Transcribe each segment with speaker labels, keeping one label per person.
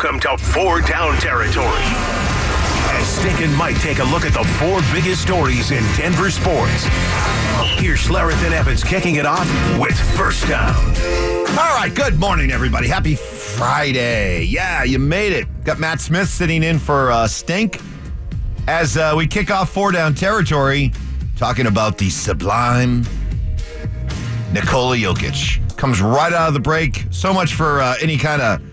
Speaker 1: Welcome to Four Down Territory. As Stink and Mike take a look at the four biggest stories in Denver sports. Here's Schlereth and Evans kicking it off with First Down.
Speaker 2: All right, good morning, everybody. Happy Friday. Yeah, you made it. Got Mat Smith sitting in for uh, Stink as uh, we kick off four down territory, talking about the sublime Nikola Jokic. Comes right out of the break. So much for uh, any kind of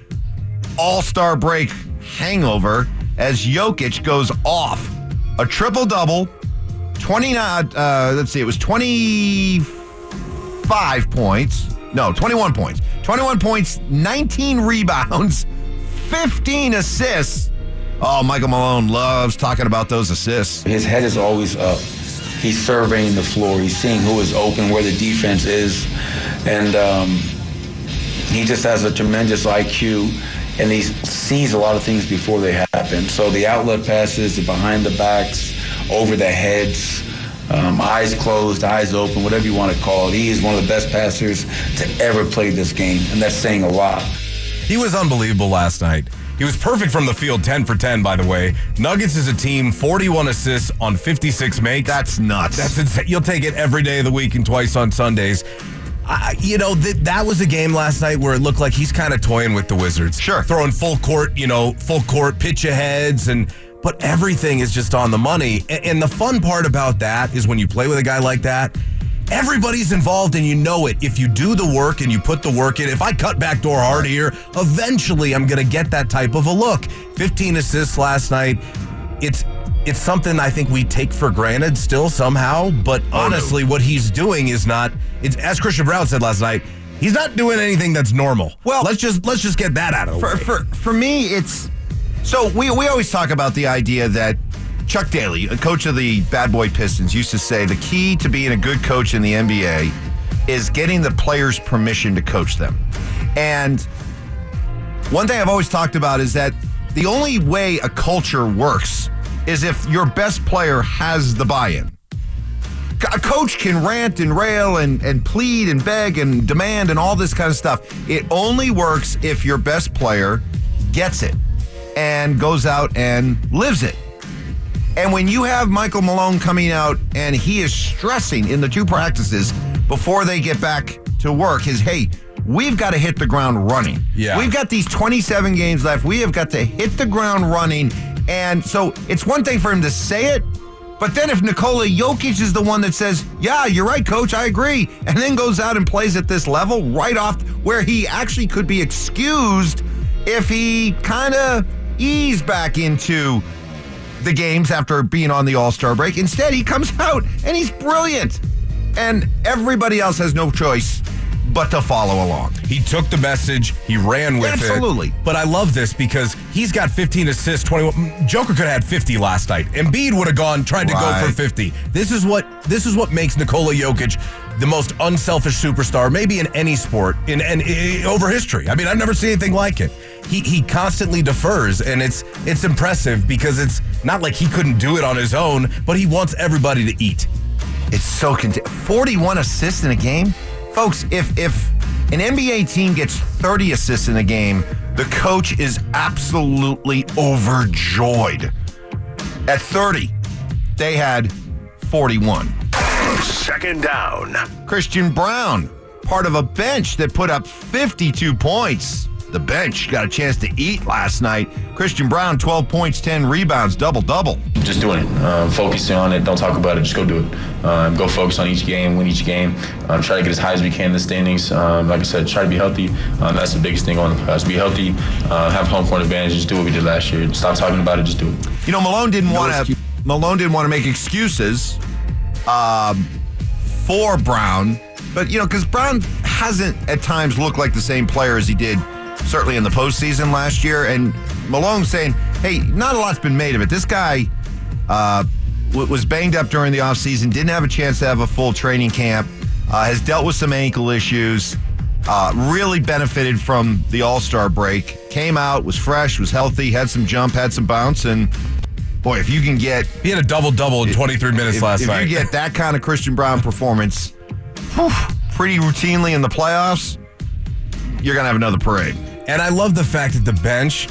Speaker 2: all star break hangover as Jokic goes off. A triple double, 29, uh, let's see, it was 25 points. No, 21 points. 21 points, 19 rebounds, 15 assists. Oh, Michael Malone loves talking about those assists.
Speaker 3: His head is always up. He's surveying the floor. He's seeing who is open, where the defense is, and um, he just has a tremendous IQ. And he sees a lot of things before they happen. So the outlet passes, the behind the backs, over the heads, um, eyes closed, eyes open, whatever you want to call it. He is one of the best passers to ever play this game, and that's saying a lot.
Speaker 4: He was unbelievable last night. He was perfect from the field, 10 for 10, by the way. Nuggets is a team, 41 assists on 56 makes.
Speaker 2: That's nuts.
Speaker 4: That's insane. You'll take it every day of the week and twice on Sundays. I, you know, th- that was a game last night where it looked like he's kind of toying with the Wizards.
Speaker 2: Sure.
Speaker 4: Throwing full court, you know, full court pitch aheads and but everything is just on the money. And, and the fun part about that is when you play with a guy like that, everybody's involved and you know it. If you do the work and you put the work in, if I cut back door hard here, eventually I'm going to get that type of a look. 15 assists last night. It's it's something I think we take for granted still somehow, but honestly what he's doing is not it's as Christian Braun said last night, he's not doing anything that's normal.
Speaker 2: Well-
Speaker 4: let's just let's just get that out of the
Speaker 2: for,
Speaker 4: way.
Speaker 2: for for me, it's so we we always talk about the idea that Chuck Daly, a coach of the Bad Boy Pistons, used to say the key to being a good coach in the NBA is getting the players permission to coach them. And one thing I've always talked about is that the only way a culture works is if your best player has the buy-in a coach can rant and rail and, and plead and beg and demand and all this kind of stuff. It only works if your best player gets it and goes out and lives it. And when you have Michael Malone coming out and he is stressing in the two practices before they get back to work, his hey, we've got to hit the ground running.
Speaker 4: Yeah.
Speaker 2: We've got these 27 games left. We have got to hit the ground running. And so it's one thing for him to say it, but then if Nikola Jokic is the one that says, Yeah, you're right, coach, I agree, and then goes out and plays at this level right off where he actually could be excused if he kind of eased back into the games after being on the All Star break. Instead, he comes out and he's brilliant. And everybody else has no choice but to follow along.
Speaker 4: He took the message, he ran with
Speaker 2: Absolutely.
Speaker 4: it. Absolutely. But I love this because he's got 15 assists, 21. Mm, Joker could have had 50 last night. Embiid would have gone, tried to go for 50. This is what this is what makes Nikola Jokic the most unselfish superstar, maybe in any sport, in and over history. I mean, I've never seen anything like it. He he constantly defers, and it's it's impressive because it's not like he couldn't do it on his own, but he wants everybody to eat.
Speaker 2: It's so cont- 41 assists in a game. Folks, if if an NBA team gets 30 assists in a game, the coach is absolutely overjoyed. At 30, they had 41.
Speaker 1: Second down.
Speaker 2: Christian Braun, part of a bench that put up 52 points. The bench got a chance to eat last night. Christian Braun, 12 points, 10 rebounds, double double.
Speaker 5: just doing it, um, focusing on it. Don't talk about it. Just go do it. Um, go focus on each game, win each game. Um, try to get as high as we can in the standings. Um, like I said, try to be healthy. Um, that's the biggest thing on the playoffs. Be healthy, uh, have home court advantage. Just do what we did last year. Stop talking about it. Just do it.
Speaker 2: You know, Malone didn't want to. Malone didn't want to make excuses um, for Braun, but you know, because Braun hasn't at times looked like the same player as he did certainly in the postseason last year. And Malone saying, "Hey, not a lot's been made of it. This guy uh, was banged up during the offseason, didn't have a chance to have a full training camp, uh, has dealt with some ankle issues." Uh, really benefited from the All Star break. Came out, was fresh, was healthy, had some jump, had some bounce, and boy, if you can get
Speaker 4: He had a double double in 23 minutes
Speaker 2: if,
Speaker 4: last
Speaker 2: if
Speaker 4: night.
Speaker 2: If you get that kind of Christian Braun performance, whew, pretty routinely in the playoffs, you're gonna have another parade.
Speaker 4: And I love the fact that the bench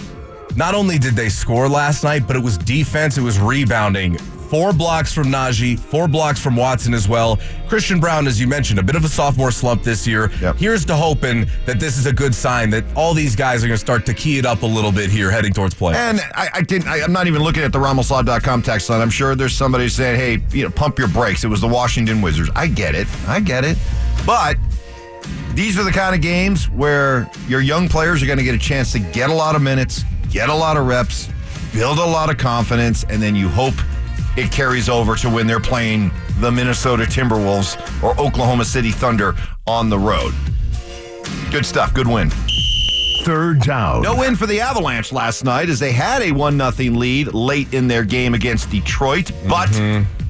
Speaker 4: not only did they score last night, but it was defense, it was rebounding. Four blocks from Nnaji, four blocks from Watson as well. Christian Braun, as you mentioned, a bit of a sophomore slump this year.
Speaker 2: Yep.
Speaker 4: Here's to hoping that this is a good sign that all these guys are going to start to key it up a little bit here heading towards play.
Speaker 2: And I, I didn't. I, I'm not even looking at the RamosLaw.com text line. I'm sure there's somebody saying, "Hey, you know, pump your brakes." It was the Washington Wizards. I get it. I get it. But these are the kind of games where your young players are going to get a chance to get a lot of minutes, get a lot of reps, build a lot of confidence, and then you hope it carries over to when they're playing the Minnesota Timberwolves or Oklahoma City Thunder on the road. Good stuff. Good win.
Speaker 1: Third down.
Speaker 2: No win for the Avalanche last night as they had a 1 0 lead late in their game against Detroit, but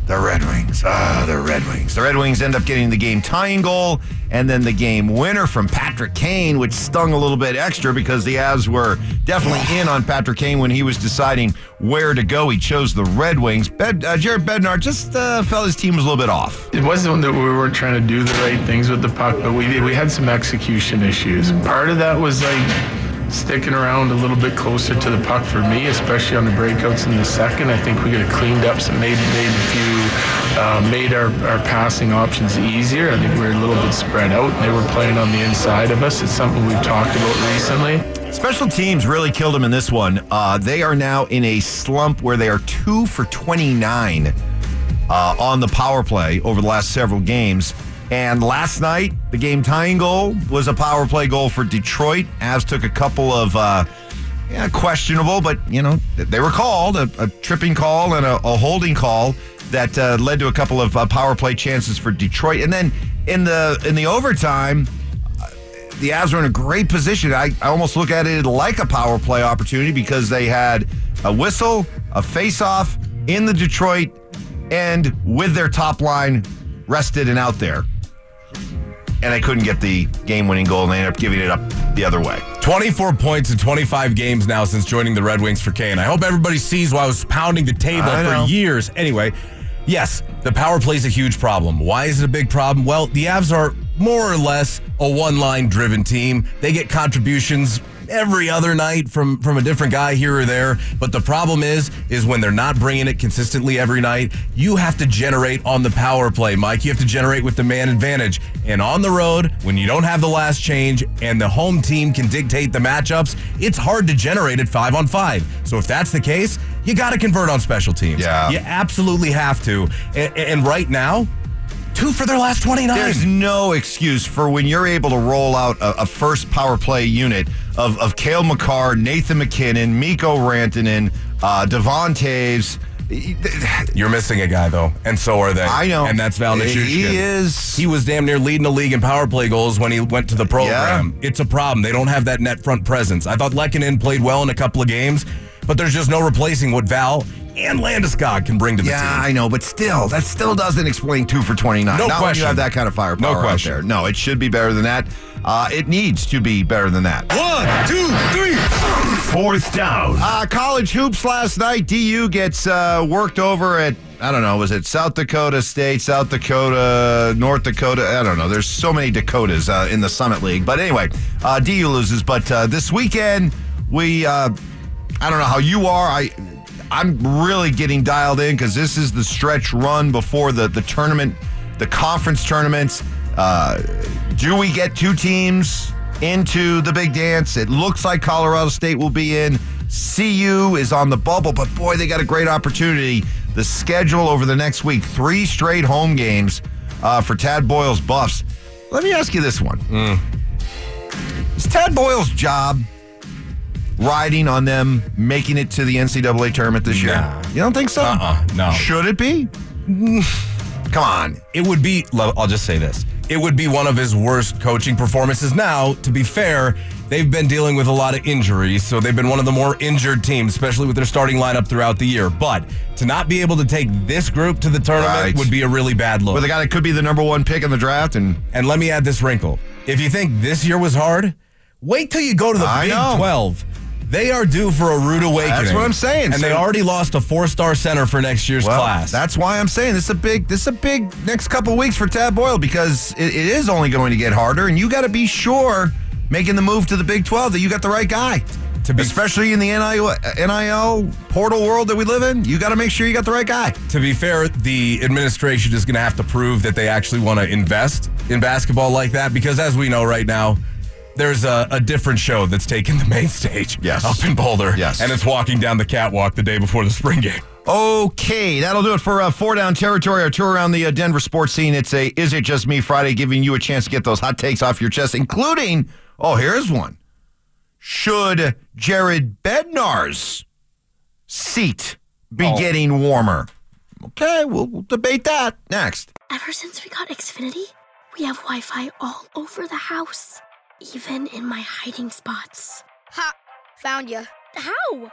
Speaker 2: the Red Wings, ah, the Red Wings. The Red Wings end up getting the game tying goal and then the game winner from Patrick Kane, which stung a little bit extra because the Avs were definitely in on Patrick Kane when he was deciding where to go. He chose the Red Wings. Bed, uh, Jared Bednar just uh, felt his team was a little bit off.
Speaker 6: It wasn't that we weren't trying to do the right things with the puck, but we did. We had some execution issues. Part of that was like sticking around a little bit closer to the puck for me, especially on the breakouts in the second. I think we could have cleaned up some, maybe made a few, uh, made our, our passing options easier. I think we were a little bit spread out. They were playing on the inside of us. It's something we've talked about recently.
Speaker 2: Special teams really killed them in this one. Uh, they are now in a slump where they are two for 29 uh, on the power play over the last several games. And last night, the game tying goal was a power play goal for Detroit. Avs took a couple of uh, yeah, questionable, but you know they were called a, a tripping call and a, a holding call that uh, led to a couple of uh, power play chances for Detroit. And then in the in the overtime, the Avs were in a great position. I, I almost look at it like a power play opportunity because they had a whistle, a face-off in the Detroit, and with their top line rested and out there. And I couldn't get the game-winning goal, and I ended up giving it up the other way.
Speaker 4: 24 points in 25 games now since joining the Red Wings for Kane. I hope everybody sees why I was pounding the table
Speaker 2: I
Speaker 4: for
Speaker 2: know.
Speaker 4: years. Anyway, yes, the power play is a huge problem. Why is it a big problem? Well, the Avs are more or less a one-line driven team. They get contributions every other night from from a different guy here or there. But the problem is is when they're not bringing it consistently every night you have to generate on the power play mike. You have to generate with the man advantage. And on the road when you don't have the last change and the home team can dictate the matchups it's hard to generate at five on five. So if that's the case you got to convert on special teams.
Speaker 2: Yeah.
Speaker 4: you absolutely have to. And, and right now two for their last 29
Speaker 2: There's no excuse for when you're able to roll out a, a first power play unit of, of Cale Makar, Nathan MacKinnon, Miko Rantanen, uh, Devon Toews.
Speaker 4: You're missing a guy though, and so are they.
Speaker 2: I know.
Speaker 4: and that's Val
Speaker 2: He is-
Speaker 4: He was damn near leading the league in power play goals when he went to the program. It's a problem. They don't have that net front presence. I thought Lehkonen played well in a couple of games, but there's just no replacing what Val and Landeskog can bring to the
Speaker 2: Yeah,
Speaker 4: team.
Speaker 2: I know, but still, that still doesn't explain two for 29.
Speaker 4: No
Speaker 2: Not when you
Speaker 4: question.
Speaker 2: have that kind of firepower
Speaker 4: No question.
Speaker 2: out there. No, it should be better than that. Uh, it needs to be better than that.
Speaker 1: One, two, three. Fourth down.
Speaker 2: Uh, college hoops last night. DU gets uh, worked over at, I don't know, was it South Dakota State, South Dakota, North Dakota? I don't know. There's so many Dakotas uh, in the Summit League. But anyway, uh, DU loses. But uh, this weekend, we, uh, I don't know how you are. I, I'm really getting dialed in because this is the stretch run before the, the tournament, the conference tournaments. Uh, do we get two teams into the big dance? It looks like Colorado State will be in. CU is on the bubble, but boy, they got a great opportunity. The schedule over the next week three straight home games uh, for Tad Boyle's Buffs. Let me ask you this one Is Tad Boyle's job riding on them making it to the NCAA tournament this year?
Speaker 4: Nah.
Speaker 2: You don't think so?
Speaker 4: Uh-uh, no.
Speaker 2: Should it be? Come on.
Speaker 4: It would be, I'll just say this. It would be one of his worst coaching performances. Now, to be fair, they've been dealing with a lot of injuries, so they've been one of the more injured teams, especially with their starting lineup throughout the year. But to not be able to take this group to the tournament
Speaker 2: Right.
Speaker 4: would be a really bad look.
Speaker 2: With a guy that could be the number one pick in the draft, and
Speaker 4: And let me add this wrinkle. If you think this year was hard, wait till you go to the
Speaker 2: I
Speaker 4: Big
Speaker 2: know.
Speaker 4: 12. They are due for a rude awakening.
Speaker 2: That's what I'm saying.
Speaker 4: And
Speaker 2: So-
Speaker 4: they already lost a four-star center for next year's
Speaker 2: well,
Speaker 4: class.
Speaker 2: that's why I'm saying this is a big, this is a big next couple weeks for Tad Boyle because it, it is only going to get harder, and you got to be sure making the move to the Big 12 that you got the right guy.
Speaker 4: To be
Speaker 2: Especially in the NIL, NIL portal world that we live in, you got to make sure you got the right guy.
Speaker 4: to be fair, the administration is going to have to prove that they actually want to invest in basketball like that because, as we know right now, there's a, a different show that's taken the main stage
Speaker 2: Yes.
Speaker 4: up in Boulder.
Speaker 2: Yes.
Speaker 4: And it's walking down the catwalk the day before the spring game.
Speaker 2: Okay, that'll do it for uh, four down territory. Our tour around the uh, Denver sports scene. It's a "Is It Just Me" Friday, giving you a chance to get those hot takes off your chest, including oh, here's one: Should Jared Bednar's seat be
Speaker 4: Oh.
Speaker 2: getting warmer? Okay, we'll, we'll debate that next.
Speaker 7: Ever since we got Xfinity, we have Wi Fi all over the house, even in my hiding spots.
Speaker 8: Ha! Found you.
Speaker 7: How?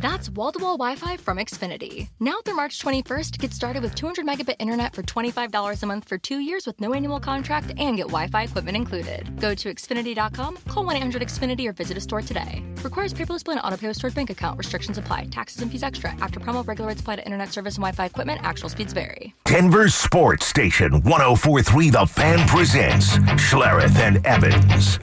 Speaker 9: That's wall-to-wall Wi-Fi from Xfinity. Now through March 21st, get started with 200 megabit internet for $25 a month for two years with no annual contract and get Wi-Fi equipment included. Go to Xfinity.com, call 1-800-XFINITY or visit a store today. Requires paperless plan auto-pay with stored bank account. Restrictions apply. Taxes and fees extra. After promo, regular rates apply to internet service and Wi-Fi equipment. Actual speeds vary.
Speaker 1: Denver Sports Station 1043 The Fan presents Schlereth and Evans.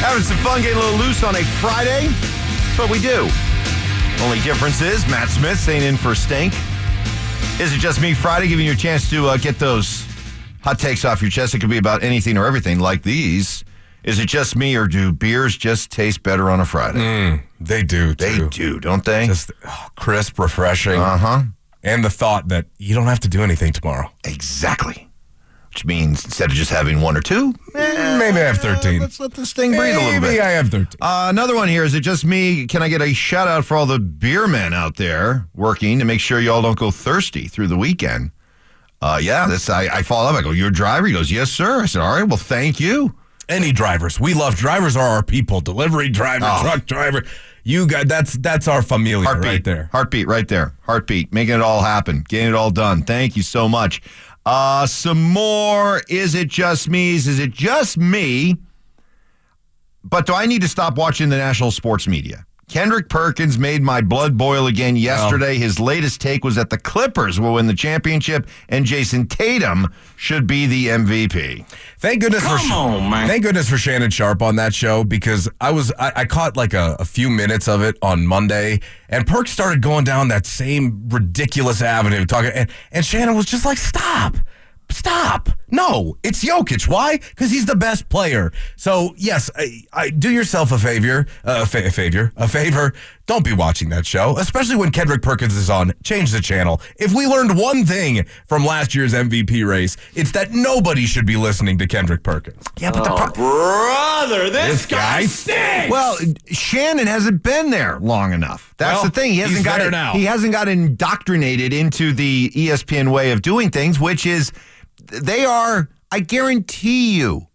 Speaker 2: Having some fun, getting a little loose on a Friday. That's what we do. Only difference is Mat Smith staying in for a Stink. Is it just me Friday, giving you a chance to uh, get those hot takes off your chest? It could be about anything or everything like these. Is it just me, or do beers just taste better on a Friday?
Speaker 4: They do,
Speaker 2: They
Speaker 4: too.
Speaker 2: do, don't they?
Speaker 4: Just oh, crisp, refreshing.
Speaker 2: Uh huh.
Speaker 4: And the thought that you don't have to do anything tomorrow.
Speaker 2: Exactly. Which means instead of just having one or two, eh,
Speaker 4: Maybe I have 13.
Speaker 2: let's let this thing breathe a little bit.
Speaker 4: Maybe
Speaker 2: bit.
Speaker 4: I have 13.
Speaker 2: Uh, another one here. Is it just me? Can I get a shout out for all the beer men out there working to make sure y'all don't go thirsty through the weekend? Uh, yeah, this I, I follow up. I go, you're a driver? He goes, yes, sir. I said, all right, well, thank you.
Speaker 4: Any drivers. We love drivers are our people. Delivery driver,
Speaker 2: Oh.
Speaker 4: truck driver. You got that's that's our familia
Speaker 2: Heartbeat
Speaker 4: right there.
Speaker 2: Heartbeat right there. Heartbeat. Making it all happen. Getting it all done. Thank you so much. Uh, some more. Is it just me's? Is it just me? But do I need to stop watching the national sports media? Kendrick Perkins made my blood boil again yesterday. His latest take was that the Clippers will win the championship and Jayson Tatum should be the MVP.
Speaker 4: Thank goodness for Thank goodness for Shannon Sharpe on that show because I was I, I caught like a, a few minutes of it on Monday and Perk started going down that same ridiculous avenue talking and, and Shannon was just like stop. Stop. No, it's Jokic. Why? Because he's the best player. So, yes, I, I do yourself a favor, uh, a, fa- a favor, a favor. Don't be watching that show, especially when Kendrick Perkins is on. Change the channel. If we learned one thing from last year's MVP race, it's that nobody should be listening to Kendrick Perkins.
Speaker 2: Yeah, but the oh, pro-
Speaker 4: Brother, this, guy stinks.
Speaker 2: Well, Shannon hasn't been there long enough. That's
Speaker 4: Well,
Speaker 2: the thing. He hasn't
Speaker 4: he's
Speaker 2: got
Speaker 4: there
Speaker 2: it,
Speaker 4: now.
Speaker 2: He hasn't got indoctrinated into the ESPN way of doing things, which is they are. I guarantee you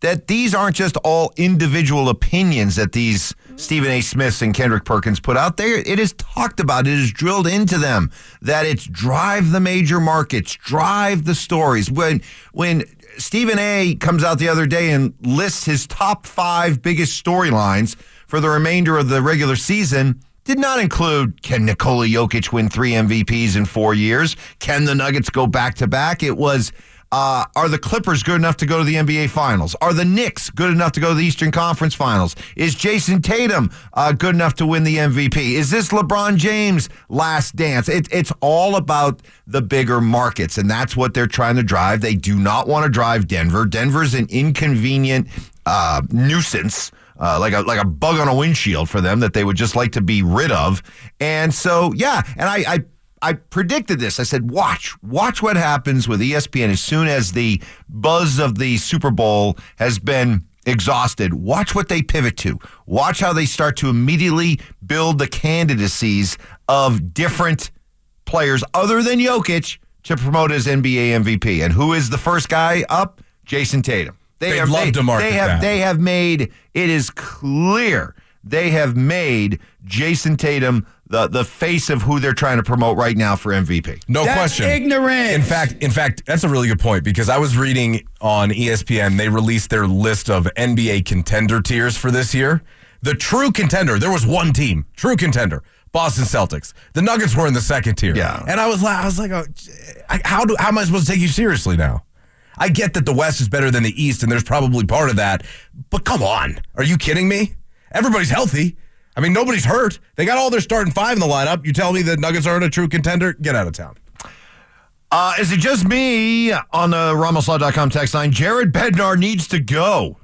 Speaker 2: that these aren't just all individual opinions that these Stephen A. Smiths and Kendrick Perkins put out there. It is talked about. It is drilled into them that it's drive the major markets, drive the stories. When when Stephen A. comes out the other day and lists his top five biggest storylines for the remainder of the regular season. Did not include can Nikola Jokic win three MVPs in four years? Can the Nuggets go back to back? It was uh, are the Clippers good enough to go to the NBA Finals? Are the Knicks good enough to go to the Eastern Conference Finals? Is Jayson Tatum uh, good enough to win the MVP? Is this LeBron James' last dance? It, it's all about the bigger markets, and that's what they're trying to drive. They do not want to drive Denver. Denver's an inconvenient uh, nuisance. Uh, like a like a bug on a windshield for them that they would just like to be rid of, and so yeah, and I, I I predicted this. I said, watch, watch what happens with ESPN as soon as the buzz of the Super Bowl has been exhausted. Watch what they pivot to. Watch how they start to immediately build the candidacies of different players other than Jokic to promote as NBA MVP. And who is the first guy up? Jayson Tatum.
Speaker 4: They'd
Speaker 2: have,
Speaker 4: love
Speaker 2: they,
Speaker 4: to market
Speaker 2: they have
Speaker 4: that.
Speaker 2: they have made it is clear they have made Jayson Tatum the the face of who they're trying to promote right now for MVP.
Speaker 4: No
Speaker 10: That's
Speaker 4: question.
Speaker 10: ignorant.
Speaker 4: In fact, in fact, that's a really good point because I was reading on ESPN they released their list of NBA contender tiers for this year. The true contender, there was one team, true contender, Boston Celtics. The Nuggets were in the second tier.
Speaker 2: Yeah.
Speaker 4: and I was like, I was like, oh, how do how am I supposed to take you seriously now? I get that the West is better than the East, and there's probably part of that. But come on, are you kidding me? Everybody's healthy. I mean, nobody's hurt. They got all their starting five in the lineup. You tell me the Nuggets aren't a true contender? Get out of town.
Speaker 2: Uh, is it just me on the RamosLaw.com text line? Jared Bednar needs to go.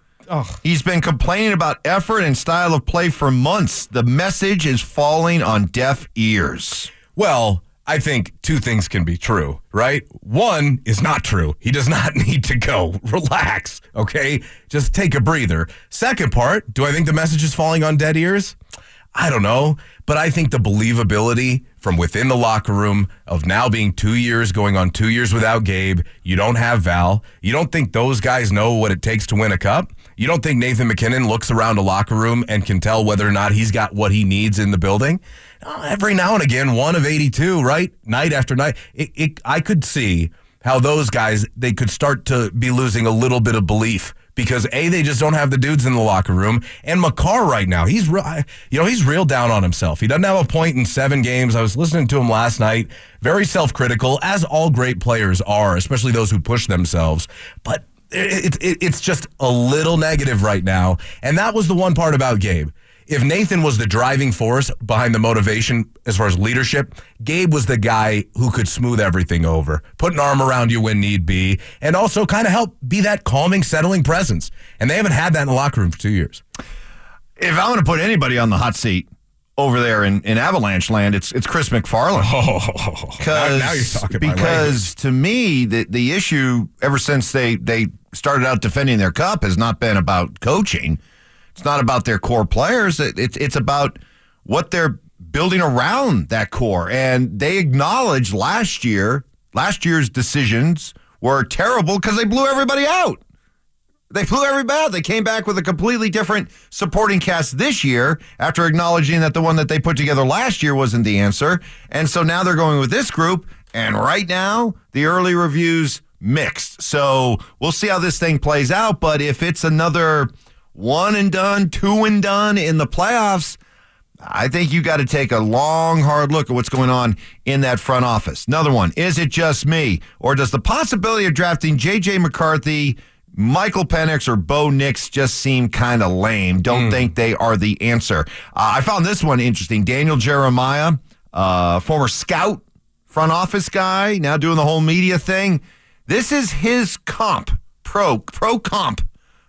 Speaker 2: He's been complaining about effort and style of play for months. The message is falling on deaf ears.
Speaker 4: Well, I think two things can be true, right? One is not true. He does not need to go. Relax, okay? Just take a breather. Second part, do I think the message is falling on dead ears? I don't know, but I think the believability from within the locker room of now being two years going on two years without Gabe, you don't have Val, you don't think those guys know what it takes to win a cup? You don't think Nathan MacKinnon looks around a locker room and can tell whether or not he's got what he needs in the building? Uh, every now and again, one of 82, right? Night after night. It, it, I could see how those guys, they could start to be losing a little bit of belief because A, they just don't have the dudes in the locker room. And Makar right now, he's real, you know, he's real down on himself. He doesn't have a point in seven games. I was listening to him last night, very self critical, as all great players are, especially those who push themselves. But it, it, it's just a little negative right now. And that was the one part about Gabe. If Nathan was the driving force behind the motivation as far as leadership, Gabe was the guy who could smooth everything over, put an arm around you when need be, and also kind of help be that calming, settling presence. And they haven't had that in the locker room for two years.
Speaker 2: If I'm going to put anybody on the hot seat over there in, in Avalanche land, it's it's Chris MacFarland.
Speaker 4: Oh, now, now you're talking my
Speaker 2: because to me, the the issue ever since they they started out defending their cup has not been about coaching. It's not about their core players. It, it, it's about what they're building around that core. And they acknowledged last year, last year's decisions were terrible because they blew everybody out. They blew everybody out. They came back with a completely different supporting cast this year after acknowledging that the one that they put together last year wasn't the answer. And so now they're going with this group. And right now, the early reviews mixed. So we'll see how this thing plays out. But if it's another one and done, two and done in the playoffs, I think you got to take a long, hard look at what's going on in that front office. Another one is it just me? Or does the possibility of drafting J.J. McCarthy, Michael Penix, or Bo Nix just seem kind of lame? Don't think they are the answer. Uh, I found this one interesting. Daniel Jeremiah, uh, former scout, front office guy, now doing the whole media thing. This is his comp, pro, pro comp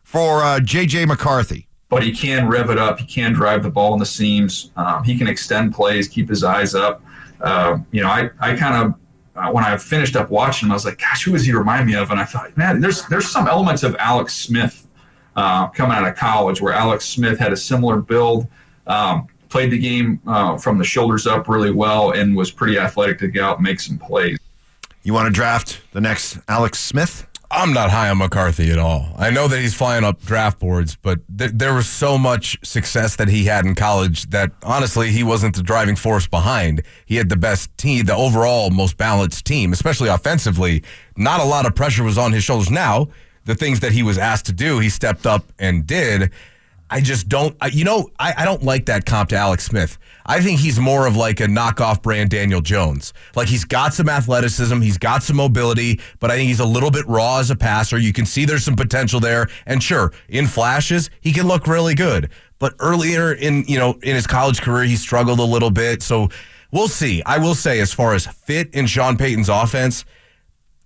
Speaker 2: for uh, J.J. McCarthy.
Speaker 8: But he can rev it up. He can drive the ball in the seams. Um, he can extend plays, keep his eyes up. Uh, you know, I, I kind of uh, when I finished up watching him, I was like, "Gosh, who does he remind me of?" And I thought, man, there's there's some elements of Alex Smith uh, coming out of college, where Alex Smith had a similar build, um, played the game uh, from the shoulders up really well, and was pretty athletic to go out and make some plays.
Speaker 2: You want to draft the next Alex Smith?
Speaker 4: I'm not high on McCarthy at all. I know that he's flying up draft boards, but th- there was so much success that he had in college that honestly, he wasn't the driving force behind. He had the best team, the overall most balanced team, especially offensively. Not a lot of pressure was on his shoulders. Now, the things that he was asked to do, he stepped up and did. I just don't, I, you know, I, I don't like that comp to Alex Smith. I think he's more of like a knockoff brand Daniel Jones. Like he's got some athleticism, he's got some mobility, but I think he's a little bit raw as a passer. You can see there's some potential there. And sure, in flashes, he can look really good. But earlier in, you know, in his college career, he struggled a little bit. So we'll see. I will say, as far as fit in Sean Payton's offense,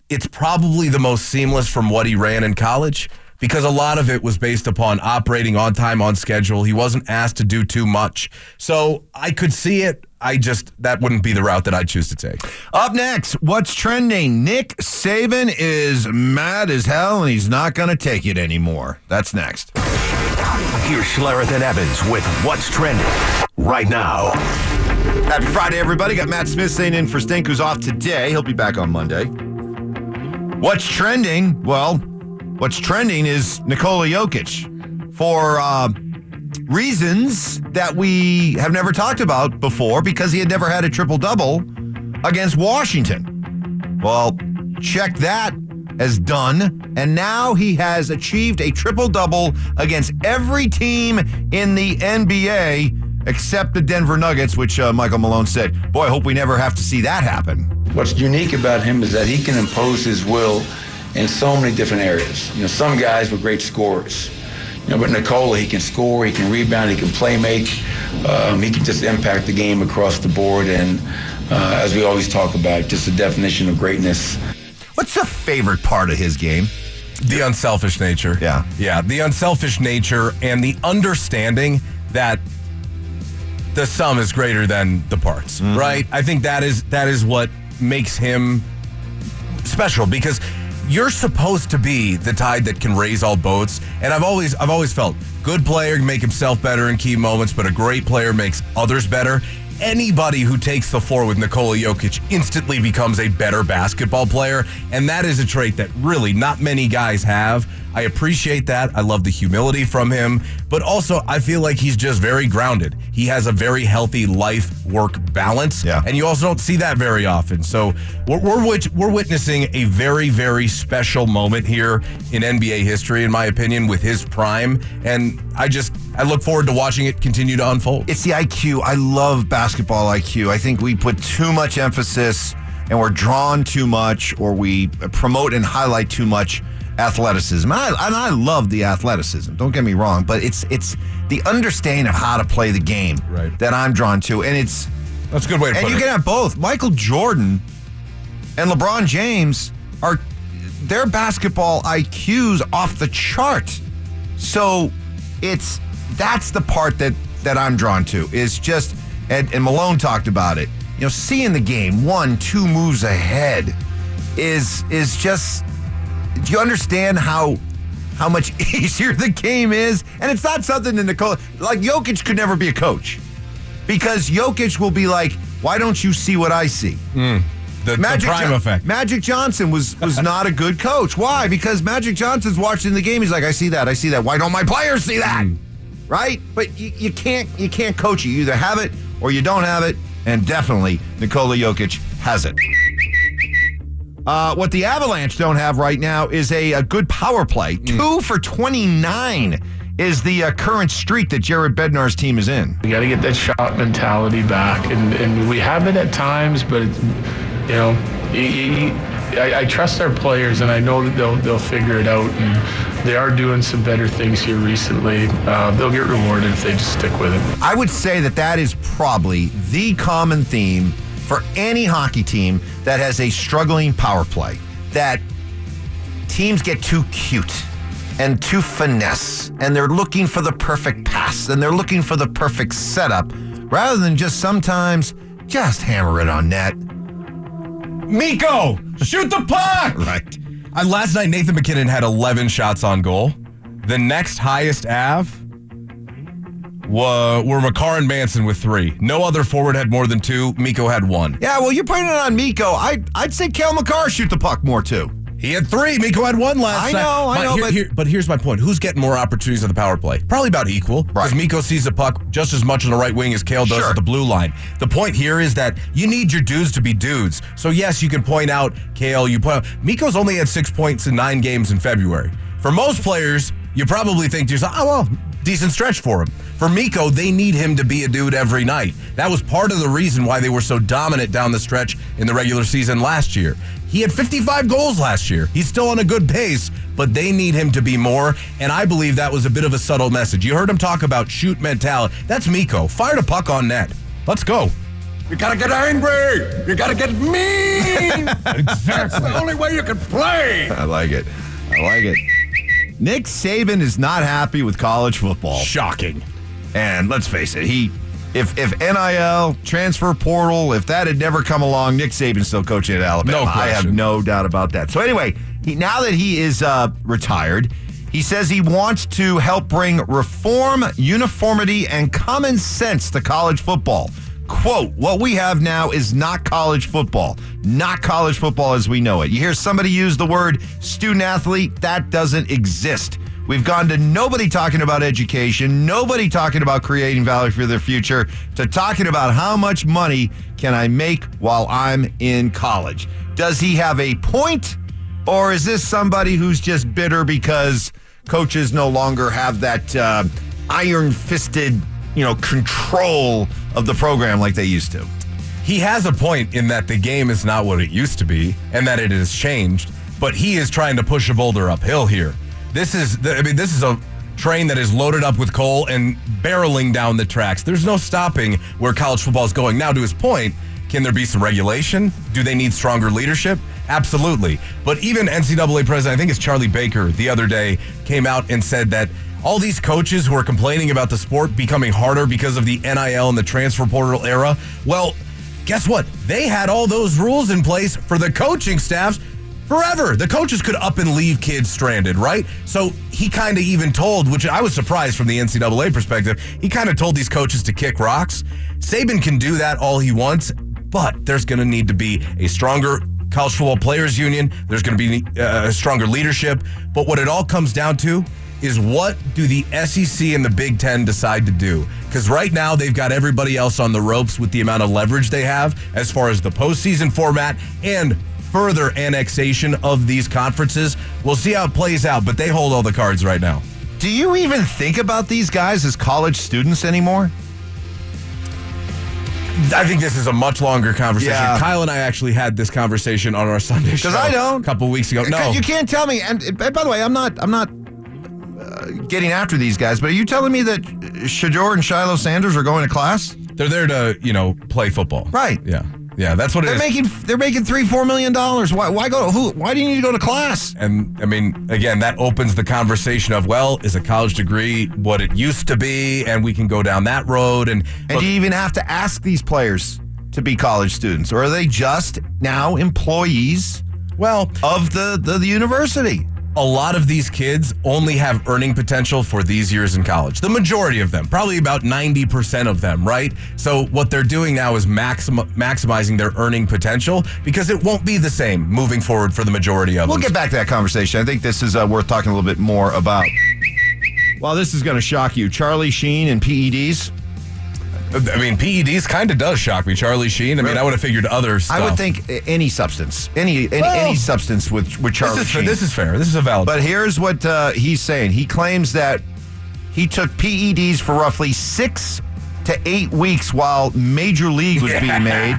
Speaker 4: it's probably the most seamless from what he ran in college because a lot of it was based upon operating on time, on schedule. He wasn't asked to do too much. So I could see it. I just, that wouldn't be the route that I'd choose to take.
Speaker 2: Up next, what's trending? Nick Saban is mad as hell and he's not going to take it anymore. That's next.
Speaker 1: Here's Schlereth and Evans with What's Trending right now.
Speaker 2: Happy Friday, everybody. Got Mat Smith staying in for Stink, who's off today. He'll be back on Monday. What's trending? Well, what's trending is Nikola Jokic for uh, reasons that we have never talked about before because he had never had a triple double against Washington. Well, check that as done. And now he has achieved a triple double against every team in the NBA except the Denver Nuggets, which uh, Michael Malone said, Boy, I hope we never have to see that happen.
Speaker 3: What's unique about him is that he can impose his will in so many different areas. You know, some guys were great scorers. You know, but Nikola, he can score, he can rebound, he can play make. Um, he can just impact the game across the board. And uh, as we always talk about, just the definition of greatness.
Speaker 2: What's the favorite part of his game?
Speaker 4: The unselfish nature.
Speaker 2: Yeah.
Speaker 4: Yeah. The unselfish nature and the understanding that the sum is greater than the parts.
Speaker 2: Mm-hmm.
Speaker 4: Right? I think that is that is what makes him special because you're supposed to be the tide that can raise all boats. And I've always I've always felt good player can make himself better in key moments, but a great player makes others better. Anybody who takes the floor with Nikola Jokic instantly becomes a better basketball player, and that is a trait that really not many guys have. I appreciate that. I love the humility from him, but also I feel like he's just very grounded. He has a very healthy life work balance,
Speaker 2: Yeah.
Speaker 4: and you also don't see that very often. So we're we're, we're witnessing a very very special moment here in NBA history, in my opinion, with his prime, and I just I look forward to watching it continue to unfold.
Speaker 2: It's the IQ. I love basketball IQ. I think we put too much emphasis and we're drawn too much or we promote and highlight too much athleticism. And I, and I love the athleticism. Don't get me wrong, but it's it's the understanding of how to play the game
Speaker 4: Right.
Speaker 2: that I'm drawn to. And it's
Speaker 4: That's a good way to
Speaker 2: and you
Speaker 4: it.
Speaker 2: can have both. Michael Jordan and LeBron James are their basketball IQs off the chart. So it's that's the part that that I'm drawn to is just and, and Malone talked about it. You know, seeing the game one, two moves ahead is is just do you understand how how much easier the game is? And it's not something that Nicole like Jokic could never be a coach. Because Jokic will be like, why don't you see what I see? Hmm.
Speaker 4: the, the prime
Speaker 2: Jo-
Speaker 4: effect.
Speaker 2: Magic Johnson was was not a good coach. Why? Because Magic Johnson's watching the game. He's like, I see that. I see that. Why don't my players see that? Hmm. Right? But you, you can't you can't coach it. You either have it or you don't have it. And definitely Nikola Jokic has it. Uh, what the Avalanche don't have right now is a, a good power play. Two for 29 is the uh, current streak that Jared Bednar's team is in.
Speaker 6: We got to get that shot mentality back, and, and we have it at times, but it's, you know, I trust our players, and I know that they'll they'll figure it out, and they are doing some better things here recently. Uh, they'll get rewarded if they just stick with it.
Speaker 2: I would say that that is probably the common theme for any hockey team that has a struggling power play. That teams get too cute and too finesse, and they're looking for the perfect pass and they're looking for the perfect setup rather than just sometimes just hammer it on net.
Speaker 4: Miko, shoot the puck.
Speaker 2: Right.
Speaker 4: Uh, last night, Nathan MacKinnon had 11 shots on goal. The next highest Av wa- were Makar and Manson with three. No other forward had more than two. Miko had one.
Speaker 2: Yeah, well, you're putting it on Miko. I, I'd say Cale Makar shoot the puck more too.
Speaker 4: He had three. Miko had one last
Speaker 2: I
Speaker 4: night.
Speaker 2: know, I
Speaker 4: But
Speaker 2: know,
Speaker 4: here-
Speaker 2: but-
Speaker 4: here- but here's my point. Who's getting more opportunities at the power play? Probably about equal. Because
Speaker 2: Right.
Speaker 4: Miko sees the puck just as much on the right wing as Cale does
Speaker 2: Sure.
Speaker 4: at the blue line. The point here is that you need your dudes to be dudes. So yes, you can point out Cale. You point out Miko's only had six points in nine games in February. For most players, you probably think to yourself, oh well, decent stretch for him. For Miko, they need him to be a dude every night. That was part of the reason why they were so dominant down the stretch in the regular season last year. He had 55 goals last year. He's still on a good pace, but they need him to be more. And I believe that was a bit of a subtle message. You heard him talk about shoot mentality. That's Miko. Fire the puck on net. Let's go.
Speaker 10: You gotta get angry. You gotta get mean. That's the only way you can play.
Speaker 2: I like it. I like it. Nick Saban is not happy with college football.
Speaker 4: Shocking.
Speaker 2: And let's face it, he if if NIL transfer portal, if that had never come along, Nick Saban's still coaching at Alabama.
Speaker 4: No
Speaker 2: I have no doubt about that. So anyway, he, now that he is uh, retired, he says he wants to help bring reform, uniformity, and common sense to college football. Quote, what we have now is not college football. Not college football as we know it. You hear somebody use the word student athlete, that doesn't exist. We've gone to nobody talking about education, nobody talking about creating value for their future, to talking about how much money can I make while I'm in college. Does he have a point, or is this somebody who's just bitter because coaches no longer have that uh, iron fisted, you know, control of the program like they used to?
Speaker 4: He has a point in that the game is not what it used to be and that it has changed. but he is trying to push a boulder uphill here. This is, the, I mean, this is a train that is loaded up with coal and barreling down the tracks. There's no stopping where college football is going. Now, to his point, can there be some regulation? Do they need stronger leadership? Absolutely. But even NCAA president, I think it's Charlie Baker, the other day came out and said that all these coaches who are complaining about the sport becoming harder because of the NIL and the transfer portal era, well, guess what? They had all those rules in place for the coaching staffs forever. The coaches could up and leave kids stranded, right? So he kind of even told, which I was surprised from the NCAA perspective, he kind of told these coaches to kick rocks. Saban can do that all he wants, but there's going to need to be a stronger college football players union. There's going to be uh, a stronger leadership. But what it all comes down to is what do the SEC and the Big Ten decide to do? Because right now they've got everybody else on the ropes with the amount of leverage they have as far as the postseason format and further annexation of these conferences. We'll see how it plays out, but they hold all the cards right now.
Speaker 2: Do you even think about these guys as college students anymore?
Speaker 4: I think this is a much longer conversation.
Speaker 2: Yeah.
Speaker 4: Kyle and I actually had this conversation on our Sunday show.
Speaker 2: I don't.
Speaker 4: A couple weeks ago. No.
Speaker 2: you can't tell me. And, and by the way, I'm not. I'm not uh, getting after these guys. But are you telling me that Shedeur and Shilo Sanders are going to class?
Speaker 4: They're there to, you know, play football.
Speaker 2: Right.
Speaker 4: Yeah. Yeah, that's what it
Speaker 2: They're
Speaker 4: is.
Speaker 2: making. They're making three, four million dollars. Why? Why go? Who? Why do you need to go to class?
Speaker 4: And I mean, again, that opens the conversation of, well, is a college degree what it used to be? And we can go down that road. And,
Speaker 2: And
Speaker 4: look,
Speaker 2: do you even have to ask these players to be college students, or are they just now employees
Speaker 4: well,
Speaker 2: of the the, the university?
Speaker 4: A lot of these kids only have earning potential for these years in college. The majority of them, probably about 90% of them, right? So what they're doing now is maxim- maximizing their earning potential because it won't be the same moving forward for the majority of them.
Speaker 2: We'll get back to that conversation. I think this is uh, worth talking a little bit more about. Well, this is going to shock you. Charlie Sheen and PEDs.
Speaker 4: I mean, PEDs kind of does shock me. Charlie Sheen. I mean, I would have figured other stuff.
Speaker 2: I would think any substance, any any,
Speaker 4: Well,
Speaker 2: any substance with with Charlie
Speaker 4: this is,
Speaker 2: Sheen.
Speaker 4: this is fair. This is a valid.
Speaker 2: But here's what uh, he's saying. He claims that he took PEDs for roughly six to eight weeks while Major League was being made.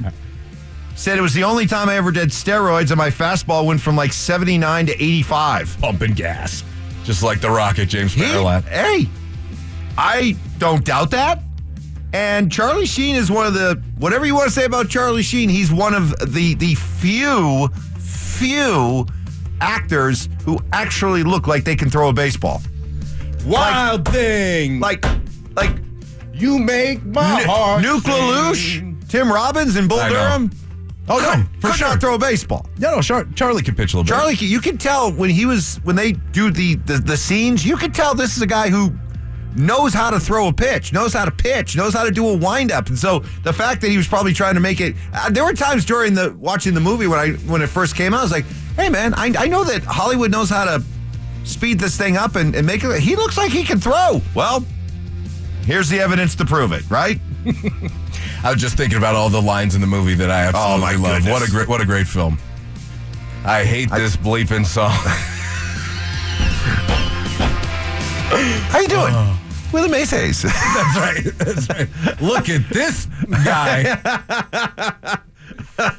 Speaker 2: Said it was the only time I ever did steroids, and my fastball went from like 79 to 85.
Speaker 4: pumping gas, just like the rocket, James
Speaker 2: He- hey, I don't doubt that. And Charlie Sheen is one of the whatever you want to say about Charlie Sheen, he's one of the the few few actors who actually look like they can throw a baseball.
Speaker 4: Wild thing,
Speaker 2: Like like
Speaker 4: you make my
Speaker 2: N-
Speaker 4: heart
Speaker 2: Nuke. LaLoosh, Tim Robbins, and Bull. Durham.
Speaker 4: Oh no,
Speaker 2: could,
Speaker 4: for
Speaker 2: could
Speaker 4: sure.
Speaker 2: not throw a baseball.
Speaker 4: No, no, Char- Charlie can pitch a little bit.
Speaker 2: Charlie, you can tell when he was when they do the, the the scenes, you can tell this is a guy who knows how to throw a pitch, knows how to pitch, knows how to do a windup. And so the fact that he was probably trying to make it, uh, there were times during the watching the movie when I when it first came out, I was like, hey man, I, I know that Hollywood knows how to speed this thing up and, and make it. He looks like he can throw. Well, here's the evidence to prove it, right?
Speaker 4: I was just thinking about all the lines in the movie that I absolutely
Speaker 2: Oh, my
Speaker 4: love.
Speaker 2: goodness.
Speaker 4: What a great, what a great film. I hate this bleeping song.
Speaker 2: How you doing? Willie Mays Hayes.
Speaker 4: That's right. That's right. Look at this guy.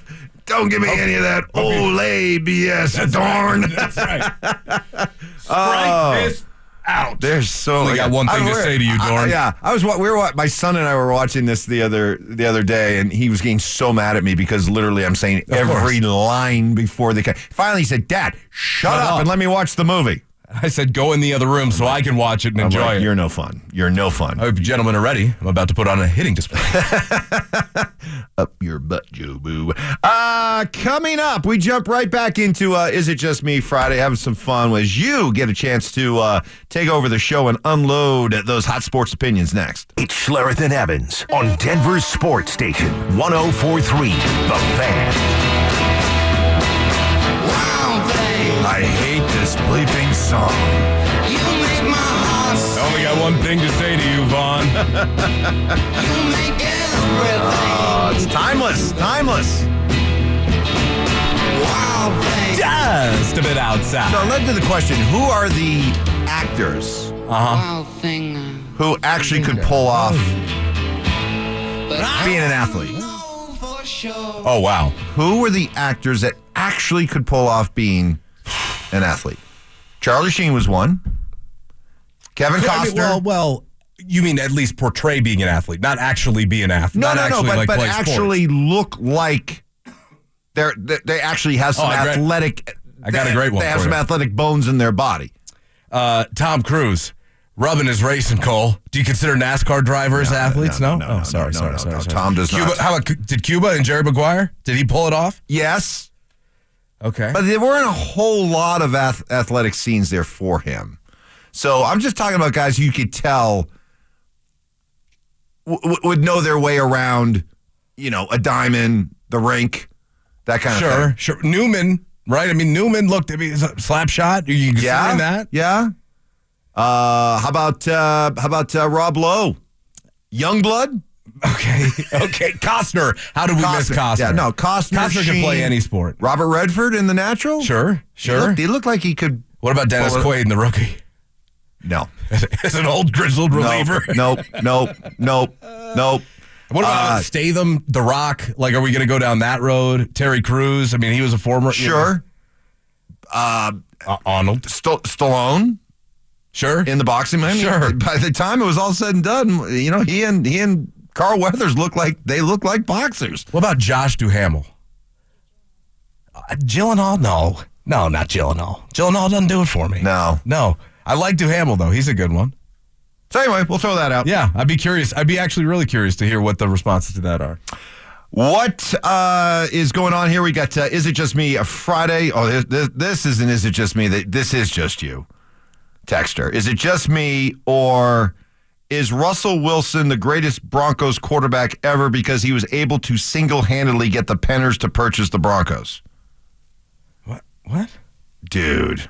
Speaker 2: Don't give me any of that Olay BS, darn.
Speaker 4: That's right. Strike
Speaker 2: Oh.
Speaker 4: this out.
Speaker 2: There's so.
Speaker 4: Only got one thing
Speaker 2: I-
Speaker 4: to say to you,
Speaker 2: I-
Speaker 4: Dorn.
Speaker 2: yeah, I was. wa- We were. My son and I were watching this the other the other day, and he was getting so mad at me because literally I'm saying every line before they. ca- Finally, he said, "Dad, shut,
Speaker 4: Shut
Speaker 2: up,
Speaker 4: up.
Speaker 2: and let me watch the movie."
Speaker 4: I said, go in the other room so I can watch it and
Speaker 2: I'm
Speaker 4: enjoy
Speaker 2: like,
Speaker 4: it.
Speaker 2: You're no fun. You're no fun.
Speaker 4: I hope you gentlemen are ready. I'm about to put on a hitting display.
Speaker 2: up your butt, Jobu. Uh, coming up, we jump right back into uh, Is It Just Me Friday, having some fun as you get a chance to uh, take over the show and unload those hot sports opinions next.
Speaker 1: It's Schlereth and Evans on Denver's Sports Station 1043 The Fan.
Speaker 2: I hate this bleeping song.
Speaker 4: I only got one thing to say to you, Vaughn.
Speaker 2: Uh, it's timeless, timeless.
Speaker 4: Just a bit outside.
Speaker 2: So it led to the question who are the actors
Speaker 4: Uh-huh.
Speaker 2: who actually could pull off being an athlete?
Speaker 4: Oh, wow.
Speaker 2: Who were the actors that actually could pull off being an athlete. Charlie Sheen was one. Kevin
Speaker 4: I mean,
Speaker 2: Costner.
Speaker 4: well, well, you mean at least portray being an athlete, not actually be an athlete.
Speaker 2: no,
Speaker 4: not
Speaker 2: no, no,
Speaker 4: actually
Speaker 2: but,
Speaker 4: like
Speaker 2: but actually look like they're they, they actually have some
Speaker 4: Oh,
Speaker 2: athletic.
Speaker 4: I got a great one
Speaker 2: They have some
Speaker 4: you.
Speaker 2: athletic bones in their body.
Speaker 4: Uh, Tom Cruise rubbing his racing Cole. Do you consider NASCAR drivers athletes? No,
Speaker 2: no,
Speaker 4: oh,
Speaker 2: no,
Speaker 4: sorry,
Speaker 2: no,
Speaker 4: sorry,
Speaker 2: no,
Speaker 4: sorry,
Speaker 2: no.
Speaker 4: sorry.
Speaker 2: Tom does
Speaker 4: Cuba,
Speaker 2: not.
Speaker 4: How about did Cuba and Jerry Maguire? Did he pull it off?
Speaker 2: Yes,
Speaker 4: Okay,
Speaker 2: but there weren't a whole lot of ath- athletic scenes there for him. So I'm just talking about guys you could tell w- w- would know their way around, you know, a diamond, the rink, that kind of
Speaker 4: sure,
Speaker 2: thing.
Speaker 4: sure. Sure. Newman, right? I mean, Newman looked. I mean, a slap shot. You
Speaker 2: Yeah,
Speaker 4: that?
Speaker 2: yeah. Uh, how about uh, how about uh, Rob Lowe, Youngblood?
Speaker 4: Okay, okay. Costner. How did we miss Costner?
Speaker 2: Yeah, no, Costner.
Speaker 4: Costner can play any sport.
Speaker 2: Robert Redford in The Natural.
Speaker 4: Sure,
Speaker 2: He
Speaker 4: sure.
Speaker 2: looked, he looked like he could.
Speaker 4: What about Dennis Quaid in the rookie?
Speaker 2: No,
Speaker 4: As an old grizzled reliever.
Speaker 2: Nope, nope, nope, nope.
Speaker 4: What about
Speaker 2: Uh,
Speaker 4: Statham, The Rock? Like, are we going to go down that road? Terry Crews. I mean, he was a former.
Speaker 2: Sure. Uh,
Speaker 4: uh, Arnold.
Speaker 2: St- Stallone
Speaker 4: Sure.
Speaker 2: in the boxing. Mean,
Speaker 4: Sure.
Speaker 2: By the time it was all said and done, you know, he and he and Carl Weathers look like they look like boxers.
Speaker 4: What about Josh Duhamel? Uh, Gyllenhaal? No. No, not Gyllenhaal. Gyllenhaal doesn't do it for me.
Speaker 2: No.
Speaker 4: No. I like Duhamel, though. He's a good one.
Speaker 2: So anyway, we'll throw that out.
Speaker 4: Yeah, I'd be curious. I'd be actually really curious to hear what the responses to that are.
Speaker 2: What uh, is going on here? We got uh, Is It Just Me? A Friday. Oh, this, this, this isn't Is It Just Me? that This is just you. Texter. Is it just me or is Russell Wilson the greatest Broncos quarterback ever because he was able to single handedly get the Penners to purchase the Broncos?
Speaker 4: What? What?
Speaker 2: Dude.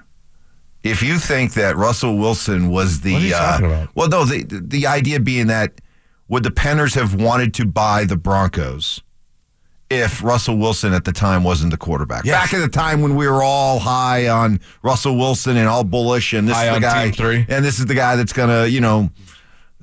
Speaker 2: If you think that Russell Wilson was the
Speaker 4: What are you
Speaker 2: uh,
Speaker 4: talking about?
Speaker 2: well, no, the the idea being that would the Penners have wanted to buy the Broncos if Russell Wilson at the time wasn't the quarterback?
Speaker 4: Yes.
Speaker 2: Back at the time when we were all high on Russell Wilson and all bullish, and this
Speaker 4: High
Speaker 2: is the guy,
Speaker 4: Three.
Speaker 2: and this is the guy that's gonna, you know.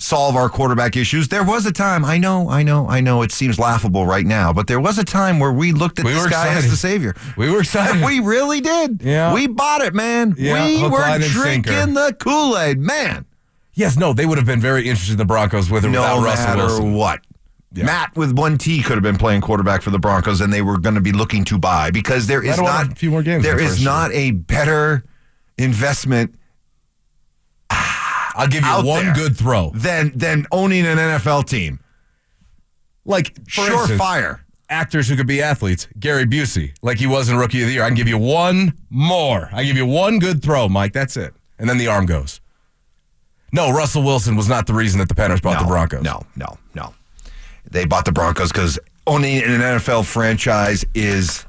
Speaker 2: Solve our quarterback issues. There was a time, I know, I know, I know it seems laughable right now, but there was a time where we looked at
Speaker 4: We
Speaker 2: this guy as the savior.
Speaker 4: We were excited.
Speaker 2: We really did.
Speaker 4: Yeah.
Speaker 2: We bought it, man.
Speaker 4: Yeah,
Speaker 2: we were drinking
Speaker 4: sinker.
Speaker 2: the Kool Aid, man.
Speaker 4: yes, no, they would have been very interested in the Broncos with or
Speaker 2: No
Speaker 4: without Russell Wilson.
Speaker 2: what.
Speaker 4: Yeah.
Speaker 2: Matt with one T could have been playing quarterback for the Broncos, and they were going to be looking to buy because there is
Speaker 4: Might have won
Speaker 2: not
Speaker 4: a few more games
Speaker 2: There
Speaker 4: the
Speaker 2: is
Speaker 4: year.
Speaker 2: not a better investment
Speaker 4: I'll give you one
Speaker 2: there
Speaker 4: good throw.
Speaker 2: than than owning an NFL team.
Speaker 4: Like,
Speaker 2: Surefire.
Speaker 4: actors who could be athletes. Gary Busey, like he was in Rookie of the Year. I can give you one more. I give you one good throw, Mike. That's it. And then the arm goes. No, Russell Wilson was not the reason that the Penners bought
Speaker 2: no,
Speaker 4: the Broncos.
Speaker 2: No, no, no. They bought the Broncos because owning an NFL franchise is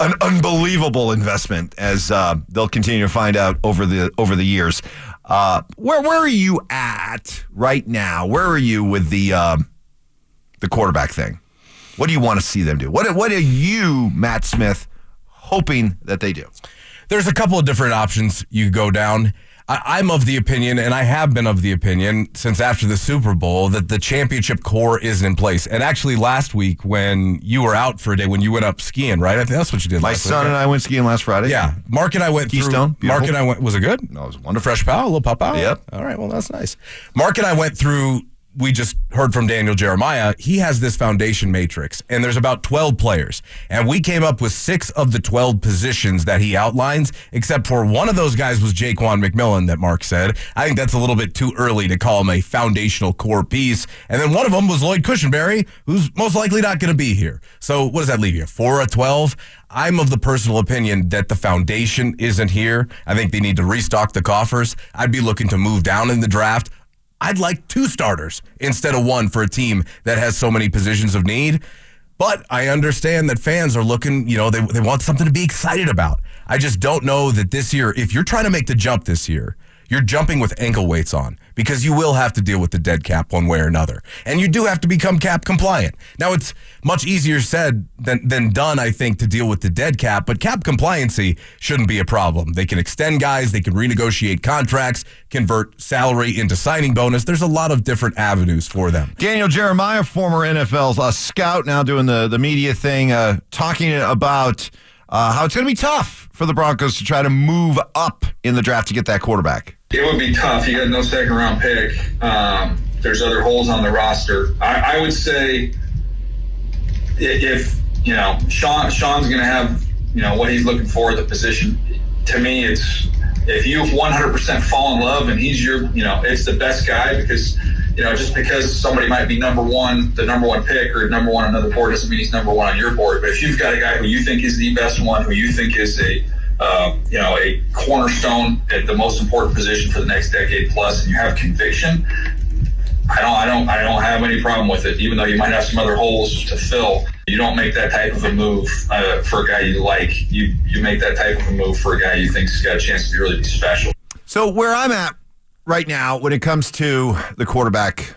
Speaker 2: an unbelievable investment, as uh, they'll continue to find out over the over the years. Uh, where where are you at right now? Where are you with the um, the quarterback thing? What do you want to see them do? What what are you, Matt Smith, hoping that they do?
Speaker 4: There's a couple of different options you go down. I, I'm of the opinion, and I have been of the opinion since after the Super Bowl, that the championship core isn't in place. And actually, last week when you were out for a day, when you went up skiing, right? I think that's what you did.
Speaker 2: My son
Speaker 4: week,
Speaker 2: and? I went skiing last Friday.
Speaker 4: Yeah, Mark and I went
Speaker 2: Keystone,
Speaker 4: through. Mark and I went. Was it good?
Speaker 2: No, it was wonderful.
Speaker 4: Fresh pow, a little pop out.
Speaker 2: Yep.
Speaker 4: All right. Well, that's nice. Mark and I went through. We just heard from Daniel Jeremiah. He has this foundation matrix, and there's about 12 players. And we came up with six of the 12 positions that he outlines, except for one of those guys was Ja'Quan McMillian, that Mark said. I think that's a little bit too early to call him a foundational core piece. And then one of them was Lloyd Cushenberry, who's most likely not going to be here. So what does that leave you? Four or 12? I'm of the personal opinion that the foundation isn't here. I think they need to restock the coffers. I'd be looking to move down in the draft. I'd like two starters instead of one for a team that has so many positions of need. But I understand that fans are looking, you know, they, they want something to be excited about. I just don't know that this year, if you're trying to make the jump this year, you're jumping with ankle weights on because you will have to deal with the dead cap one way or another. And you do have to become cap compliant. Now, it's much easier said than, than done, I think, to deal with the dead cap, but cap compliancy shouldn't be a problem. They can extend guys, they can renegotiate contracts, convert salary into signing bonus. There's a lot of different avenues for them.
Speaker 2: Daniel Jeremiah, former NFL uh, scout, now doing the, the media thing, uh, talking about uh, how it's going to be tough for the Broncos to try to move up in the draft to get that quarterback.
Speaker 8: It would be tough. You got no second round pick. Um, there's other holes on the roster. I, I would say if you know Sean Sean's going to have you know what he's looking for at the position. To me, it's if you 100% fall in love and he's your you know it's the best guy because you know just because somebody might be number one the number one pick or number one on another board doesn't mean he's number one on your board. But if you've got a guy who you think is the best one, who you think is a uh, you know a cornerstone at the most important position for the next decade plus, and you have conviction, I don't, I don't, I don't have any problem with it. Even though you might have some other holes to fill, you don't make that type of a move uh, for a guy you like. You you make that type of a move for a guy you think's got a chance to be really be special.
Speaker 2: So where I'm at right now when it comes to the quarterback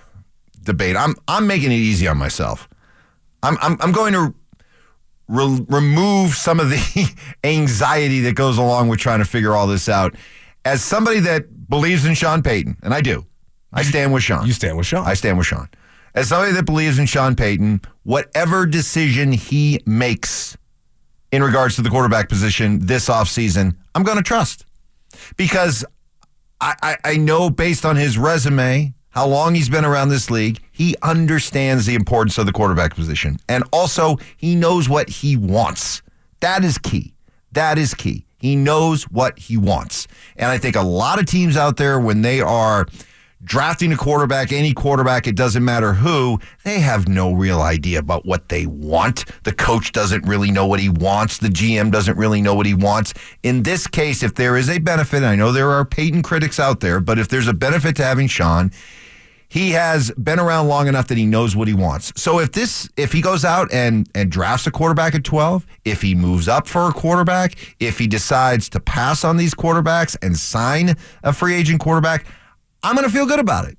Speaker 2: debate, I'm I'm making it easy on myself. I'm I'm, I'm going to re- remove some of the anxiety that goes along with trying to figure all this out. As somebody that believes in Sean Payton, and I do, I stand with Sean.
Speaker 4: You stand with Sean.
Speaker 2: I stand with Sean. As somebody that believes in Sean Payton, whatever decision he makes in regards to the quarterback position this offseason, I'm going to trust. Because I, I, I know based on his resume, how long he's been around this league, he understands the importance of the quarterback position. And also, he knows what he wants. That is key. That is key. He knows what he wants. And I think a lot of teams out there, when they are drafting a quarterback, any quarterback, it doesn't matter who, they have no real idea about what they want. The coach doesn't really know what he wants. The GM doesn't really know what he wants. In this case, if there is a benefit, I know there are Payton critics out there, but if there's a benefit to having Sean, he has been around long enough that he knows what he wants. So if this if he goes out and and drafts a quarterback at 12, if he moves up for a quarterback, if he decides to pass on these quarterbacks and sign a free agent quarterback, I'm going to feel good about it.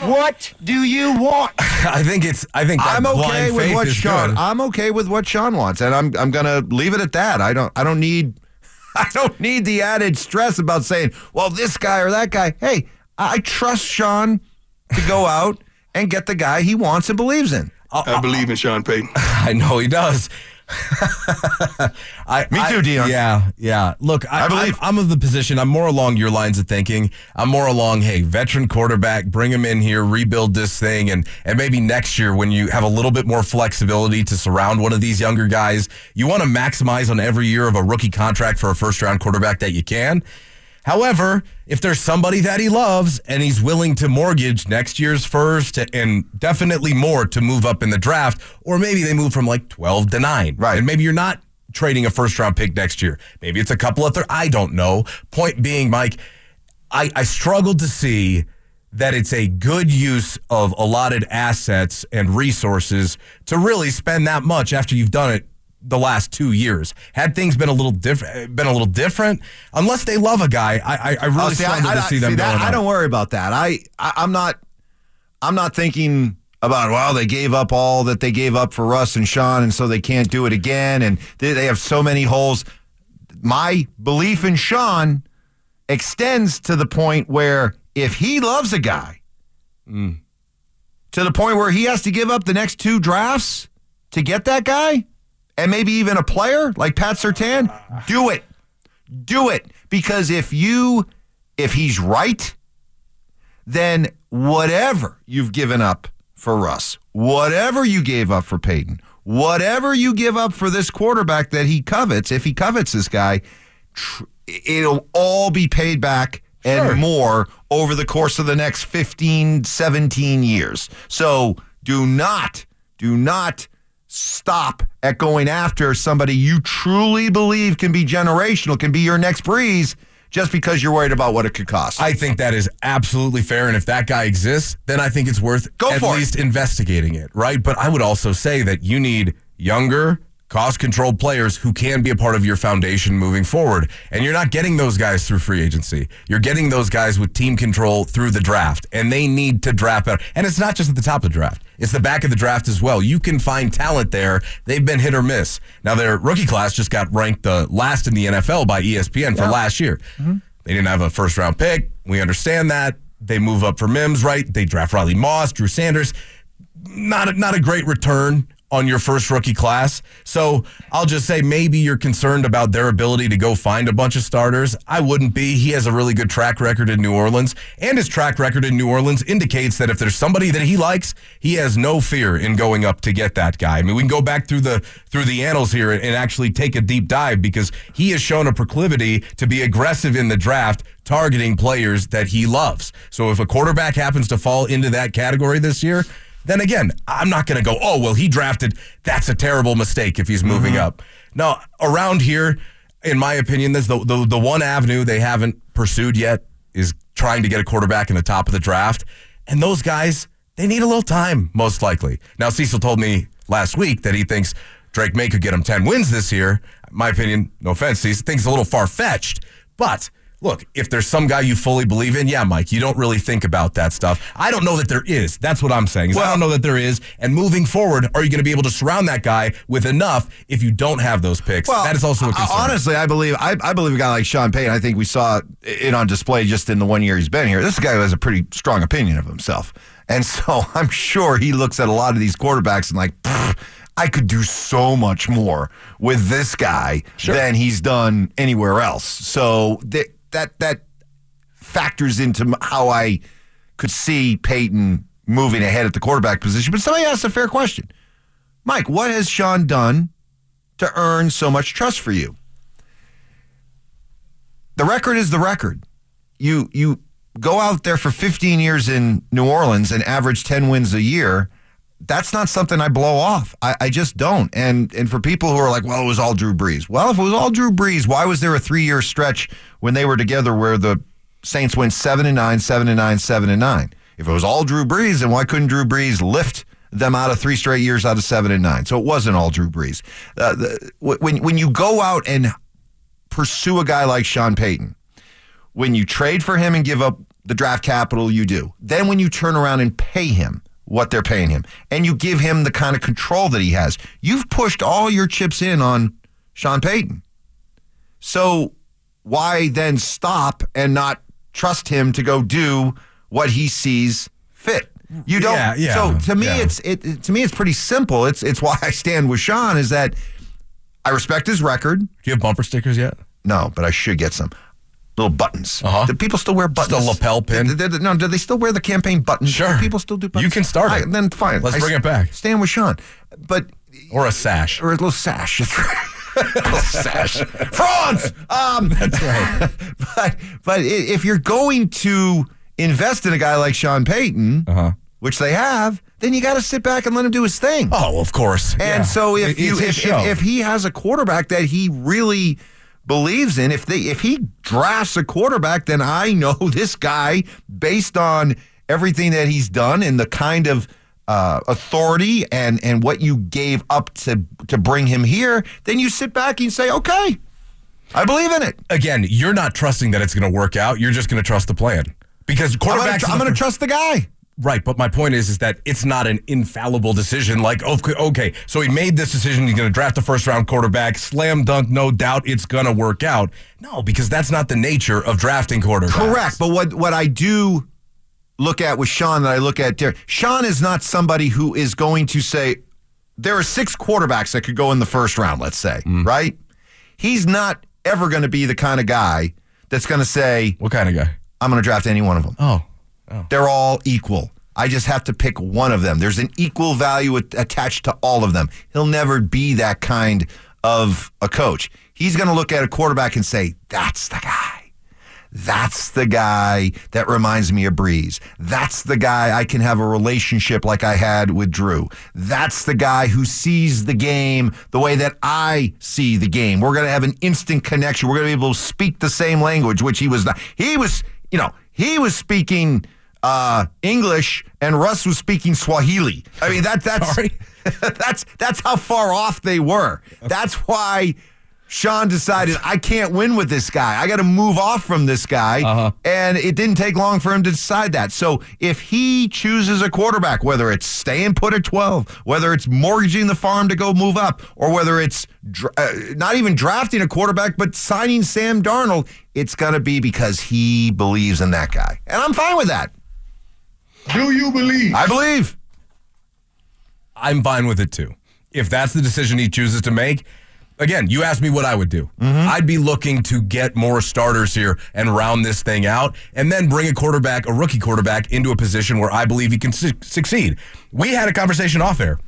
Speaker 2: What do you want?
Speaker 4: I think it's. I think that
Speaker 2: I'm okay with
Speaker 4: faith
Speaker 2: what
Speaker 4: is
Speaker 2: Sean.
Speaker 4: good.
Speaker 2: I'm okay with what Sean wants, and I'm I'm gonna leave it at that. I don't I don't need I don't need the added stress about saying, well, this guy or that guy. Hey, I trust Sean to go out and get the guy he wants and believes in.
Speaker 11: I believe in Sean Payton.
Speaker 4: I know he does. I,
Speaker 2: Me too,
Speaker 4: I-
Speaker 2: Dion.
Speaker 4: Yeah, yeah. Look, I,
Speaker 2: I believe.
Speaker 4: I'm, I'm of the position. I'm more along your lines of thinking. I'm more along, hey, veteran quarterback, bring him in here, rebuild this thing, and and maybe next year when you have a little bit more flexibility to surround one of these younger guys, you want to maximize on every year of a rookie contract for a first round quarterback that you can. However, if there's somebody that he loves and he's willing to mortgage next year's first and definitely more to move up in the draft, or maybe they move from like 12 to 9.
Speaker 2: Right.
Speaker 4: And maybe you're not trading a first round pick next year. Maybe it's a couple other. I don't know. Point being, Mike, I, I struggled to see that it's a good use of allotted assets and resources to really spend that much after you've done it the last two years. Had things been a little different, been a little different, unless they love a guy, I, I, I really
Speaker 2: Oh, see, I- I-
Speaker 4: to see them
Speaker 2: that- I don't worry about that. I, I I'm not I'm not thinking about well they gave up all that they gave up for Russ and Sean and so they can't do it again and they, they have so many holes. My belief in Sean extends to the point where if he loves a guy mm. to the point where he has to give up the next two drafts to get that guy and maybe even a player like Pat Surtain, do it. Do it because if you if he's right, then whatever you've given up for Russ, whatever you gave up for Payton, whatever you give up for this quarterback that he covets, if he covets this guy, tr- it'll all be paid back and more over the course of the next 15, 17 years. So do not, do not stop at going after somebody you truly believe can be generational, can be your next Brees, just because you're worried about what it could cost.
Speaker 4: I think that is absolutely fair. And if that guy exists, then I think it's worth
Speaker 2: Go
Speaker 4: at
Speaker 2: for it.
Speaker 4: least investigating it, right? But I would also say that you need younger, cost controlled players who can be a part of your foundation moving forward. And you're not getting those guys through free agency. You're getting those guys with team control through the draft. And they need to draft better. And it's not just at the top of the draft. It's the back of the draft as well. You can find talent there. They've been hit or miss. Now their rookie class just got ranked the last in the NFL by ESPN for last year. Mm-hmm. They didn't have a first round pick. We understand that. They move up for Mims, right? They draft Riley Moss, Drew Sanders. Not a, not a great return on your first rookie class. So I'll just say maybe you're concerned about their ability to go find a bunch of starters. I wouldn't be. He has a really good track record in New Orleans, and his track record in New Orleans indicates that if there's somebody that he likes, he has no fear in going up to get that guy. I mean, we can go back through the through the annals here and actually take a deep dive because he has shown a proclivity to be aggressive in the draft targeting players that he loves. So if a quarterback happens to fall into that category this year, then again, I'm not going to go, oh, well, he drafted. That's a terrible mistake if he's moving
Speaker 2: Mm-hmm.
Speaker 4: up. Now, around here, in my opinion, there's the, the, the one avenue they haven't pursued yet is trying to get a quarterback in the top of the draft. And those guys, they need a little time, most likely. Now, Cecil told me last week that he thinks Drake Maye could get him 10 wins this year. My opinion, no offense, Cecil, thinks a little far fetched. But look, if there's some guy you fully believe in, yeah, Mike, you don't really think about that stuff. I don't know that there is. That's what I'm saying. is I don't know that there is. And moving forward, are you going to be able to surround that guy with enough if you don't have those picks? Well, that is also a concern.
Speaker 2: Honestly, I believe I, I believe a guy like Sean Payton. I think we saw it on display just in the one year he's been here. This guy has a pretty strong opinion of himself, and so I'm sure he looks at a lot of these quarterbacks and like, I could do so much more with this guy than he's done anywhere else. So that that factors into how I could see Payton moving ahead at the quarterback position. But somebody asked a fair question. Mike, what has Sean done to earn so much trust for you? The record is the record. You you go out there for 15 years in New Orleans and average 10 wins a year. That's not something I blow off. I, I just don't. And and for people who are like, well, it was all Drew Brees. Well, if it was all Drew Brees, why was there a three year stretch when they were together where the Saints went seven and nine, seven and nine, seven and nine? If it was all Drew Brees, then why couldn't Drew Brees lift them out of three straight years out of seven and nine? So it wasn't all Drew Brees. Uh, the, when when you go out and pursue a guy like Sean Payton, when you trade for him and give up the draft capital, you do. Then when you turn around and pay him what they're paying him, and you give him the kind of control that he has, you've pushed all your chips in on Sean Payton. So why then stop and not trust him to go do what he sees fit? You don't.
Speaker 4: Yeah, yeah,
Speaker 2: so to me,
Speaker 4: yeah.
Speaker 2: it's it, it- to me it's pretty simple. It's it's why I stand with Sean is that I respect his record. Do
Speaker 4: you have bumper stickers yet?
Speaker 2: No, but I should get some little buttons.
Speaker 4: Uh-huh.
Speaker 2: Do people still wear buttons?
Speaker 4: The lapel pin?
Speaker 2: Do- do- do- no, do they still wear the campaign buttons?
Speaker 4: Sure.
Speaker 2: Do people still do buttons?
Speaker 4: You can start
Speaker 2: I- then fine.
Speaker 4: Let's
Speaker 2: I
Speaker 4: bring it back.
Speaker 2: Stand with Sean, but
Speaker 4: Or a sash.
Speaker 2: or a little sash. That's right. a little sash. Frauds. Um,
Speaker 4: That's right.
Speaker 2: but but if you're going to invest in a guy like Sean Payton,
Speaker 4: Uh-huh.
Speaker 2: which they have, then you got to sit back and let him do his thing.
Speaker 4: Oh, of course.
Speaker 2: And
Speaker 4: Yeah.
Speaker 2: so if you if, if, if he has a quarterback that he really believes in, if they if he drafts a quarterback, then I know this guy based on everything that he's done and the kind of uh, authority and and what you gave up to to bring him here, then you sit back and say, okay, I believe in it.
Speaker 4: again, you're not trusting that it's going to work out. You're just going to trust the plan because
Speaker 2: I'm
Speaker 4: quarterbacks.
Speaker 2: I'm gonna trust the guy.
Speaker 4: Right, but my point is, is that it's not an infallible decision. Like, okay, okay, so he made this decision. He's going to draft a first round quarterback. Slam dunk, no doubt, it's going to work out. No, because that's not the nature of drafting quarterbacks.
Speaker 2: Correct. But what what I do look at with Sean that I look at there, Sean is not somebody who is going to say there are six quarterbacks that could go in the first round, let's say,
Speaker 4: Mm.
Speaker 2: right? He's not ever going to be the kind of guy that's going to say,
Speaker 4: What kind of guy?
Speaker 2: I'm going to draft any one of them.
Speaker 4: Oh, Oh.
Speaker 2: They're all equal. I just have to pick one of them. There's an equal value attached to all of them. He'll never be that kind of a coach. He's going to look at a quarterback and say, that's the guy. That's the guy that reminds me of Brees. That's the guy I can have a relationship like I had with Drew. That's the guy who sees the game the way that I see the game. We're going to have an instant connection. We're going to be able to speak the same language, which he was not. He was, you know, he was speaking uh, English and Russ was speaking Swahili. I mean, that that's that's that's how far off they were. That's why Sean decided I can't win with this guy. I got to move off from this guy.
Speaker 4: Uh-huh.
Speaker 2: And it didn't take long for him to decide that. So if he chooses a quarterback, whether it's staying put at 12, whether it's mortgaging the farm to go move up, or whether it's dr- uh, not even drafting a quarterback, but signing Sam Darnold, it's going to be because he believes in that guy. And I'm fine with that.
Speaker 10: Do you believe?
Speaker 2: I believe.
Speaker 4: I'm fine with it too. if that's the decision he chooses to make, again, you asked me what I would do. Mm-hmm. I'd be looking to get more starters here and round this thing out, and then bring a quarterback, a rookie quarterback, into a position where I believe he can su- succeed. We had a conversation off air.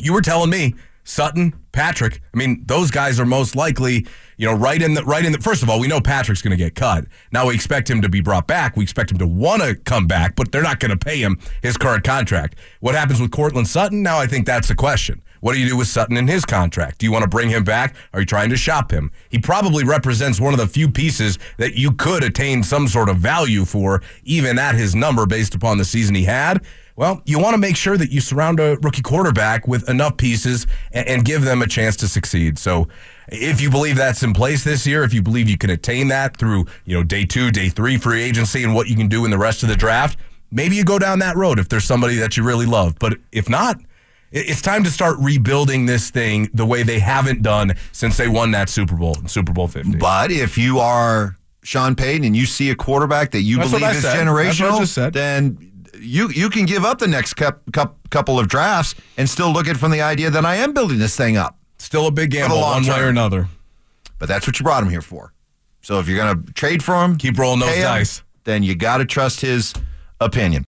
Speaker 4: You were telling me Sutton, Patrick. I mean, those guys are most likely, you know, right in the right in the. First of all, we know Patrick's going to get cut. Now we expect him to be brought back. We expect him to want to come back, but they're not going to pay him his current contract. What happens with Courtland Sutton? Now I think that's the question. What do you do with Sutton in his contract? Do you want to bring him back? Are you trying to shop him? He probably represents one of the few pieces that you could attain some sort of value for, even at his number based upon the season he had. Well, you want to make sure that you surround a rookie quarterback with enough pieces and, and give them a chance to succeed. So, if you believe that's in place this year, if you believe you can attain that through, you know, day two, day three free agency and what you can do in the rest of the draft, maybe you go down that road if there's somebody that you really love. But if not, it's time to start rebuilding this thing the way they haven't done since they won that Super Bowl, Super Bowl 50.
Speaker 2: But if you are Sean Payton and you see a quarterback that you
Speaker 4: That's
Speaker 2: believe is
Speaker 4: said. That's what I
Speaker 2: generational, then you you can give up the next cup, cup, couple of drafts and still look at it from the idea that I am building this thing up.
Speaker 4: Still a big gamble, one way or another.
Speaker 2: But that's what you brought him here for. So if you're going to trade for him,
Speaker 4: Keep rolling those
Speaker 2: him,
Speaker 4: dice.
Speaker 2: then you got to trust his opinion.